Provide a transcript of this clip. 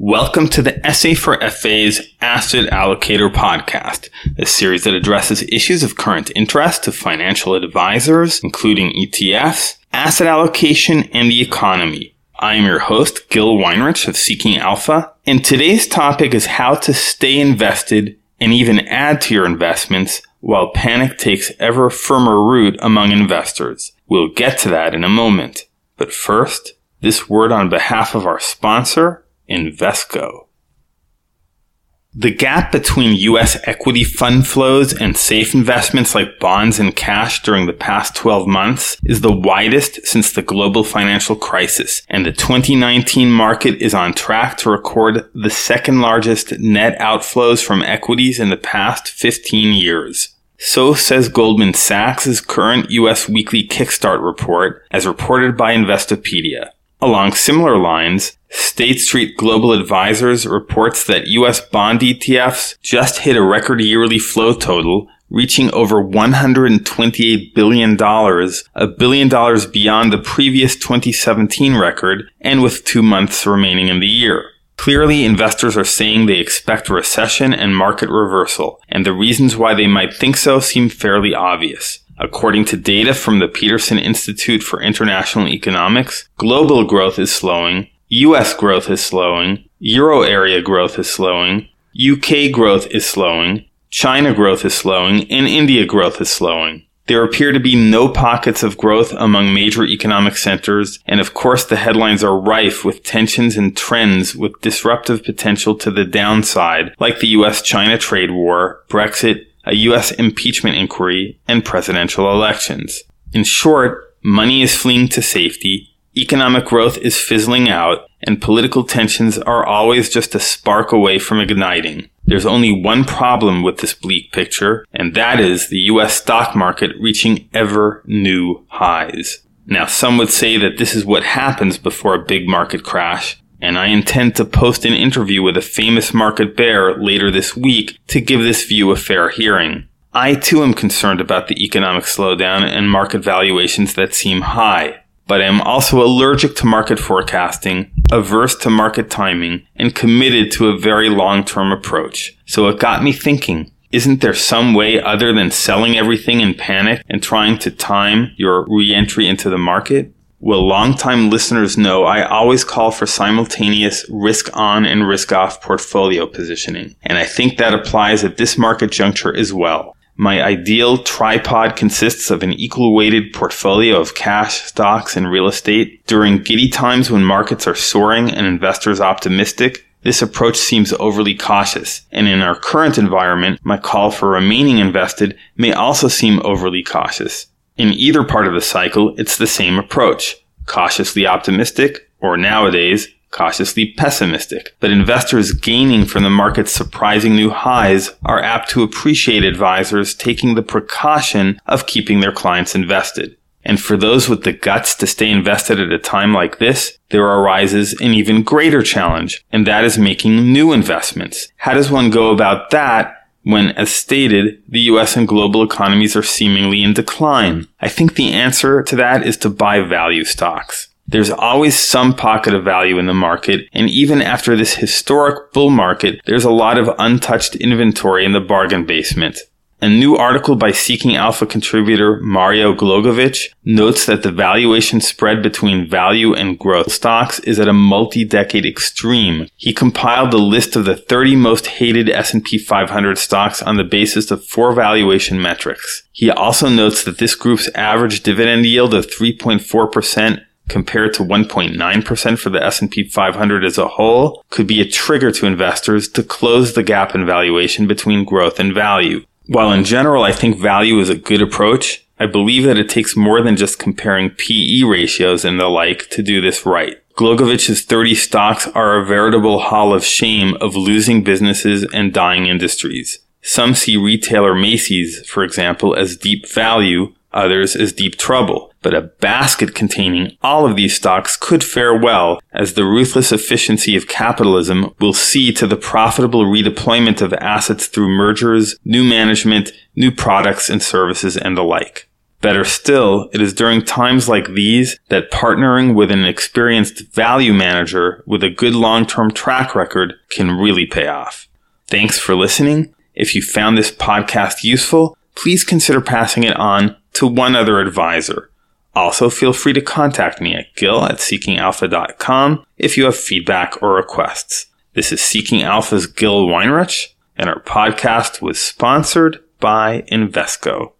Welcome to the SA for FA's Asset Allocator podcast, a series that addresses issues of current interest to financial advisors, including ETFs, asset allocation, and the economy. I am your host, Gil Weinrich of Seeking Alpha, and today's topic is how to stay invested and even add to your investments while panic takes ever firmer root among investors. We'll get to that in a moment. But first, this word on behalf of our sponsor, Invesco. The gap between U.S. equity fund flows and safe investments like bonds and cash during the past 12 months is the widest since the global financial crisis, and the 2019 market is on track to record the second largest net outflows from equities in the past 15 years. So says Goldman Sachs' current U.S. weekly Kickstart report, as reported by Investopedia. Along similar lines, State Street Global Advisors reports that US bond ETFs just hit a record yearly flow total, reaching over $128 billion, a billion dollars beyond the previous 2017 record, and with two months remaining in the year. Clearly, investors are saying they expect recession and market reversal, and the reasons why they might think so seem fairly obvious. According to data from the Peterson Institute for International Economics, global growth is slowing, US growth is slowing, Euro area growth is slowing, UK growth is slowing, China growth is slowing, and India growth is slowing. There appear to be no pockets of growth among major economic centers, and of course the headlines are rife with tensions and trends with disruptive potential to the downside, like the US-China trade war, Brexit, a U.S. impeachment inquiry, and presidential elections. In short, money is fleeing to safety, economic growth is fizzling out, and political tensions are always just a spark away from igniting. There's only one problem with this bleak picture, and that is the US stock market reaching ever new highs. Now, some would say that this is what happens before a big market crash, and I intend to post an interview with a famous market bear later this week to give this view a fair hearing. I too am concerned about the economic slowdown and market valuations that seem high, but I am also allergic to market forecasting, averse to market timing, and committed to a very long-term approach. So it got me thinking, isn't there some way other than selling everything in panic and trying to time your re-entry into the market? Well, longtime listeners know I always call for simultaneous risk on and risk off portfolio positioning. And I think that applies at this market juncture as well. My ideal tripod consists of an equal weighted portfolio of cash, stocks, and real estate. During giddy times when markets are soaring and investors optimistic, this approach seems overly cautious, and in our current environment, my call for remaining invested may also seem overly cautious. In either part of the cycle, it's the same approach. Cautiously optimistic, or nowadays, cautiously pessimistic. But investors gaining from the market's surprising new highs are apt to appreciate advisors taking the precaution of keeping their clients invested. And for those with the guts to stay invested at a time like this, there arises an even greater challenge, and that is making new investments. How does one go about that when, as stated, the US and global economies are seemingly in decline? I think the answer to that is to buy value stocks. There's always some pocket of value in the market, and even after this historic bull market, there's a lot of untouched inventory in the bargain basement. A new article by Seeking Alpha contributor Mario Glogovic notes that the valuation spread between value and growth stocks is at a multi-decade extreme. He compiled the list of the 30 most hated S&P 500 stocks on the basis of four valuation metrics. He also notes that this group's average dividend yield of 3.4% compared to 1.9% for the S&P 500 as a whole could be a trigger to investors to close the gap in valuation between growth and value. While in general I think value is a good approach, I believe that it takes more than just comparing PE ratios and the like to do this right. Glogovic's 30 stocks are a veritable hall of shame of losing businesses and dying industries. Some see retailer Macy's, for example, as deep value, others as deep trouble. But a basket containing all of these stocks could fare well as the ruthless efficiency of capitalism will see to the profitable redeployment of assets through mergers, new management, new products and services and the like. Better still, it is during times like these that partnering with an experienced value manager with a good long-term track record can really pay off. Thanks for listening. If you found this podcast useful, please consider passing it on to one other advisor. Also, feel free to contact me at gil at seekingalpha.com if you have feedback or requests. This is Seeking Alpha's Gil Weinrich, and our podcast was sponsored by Invesco.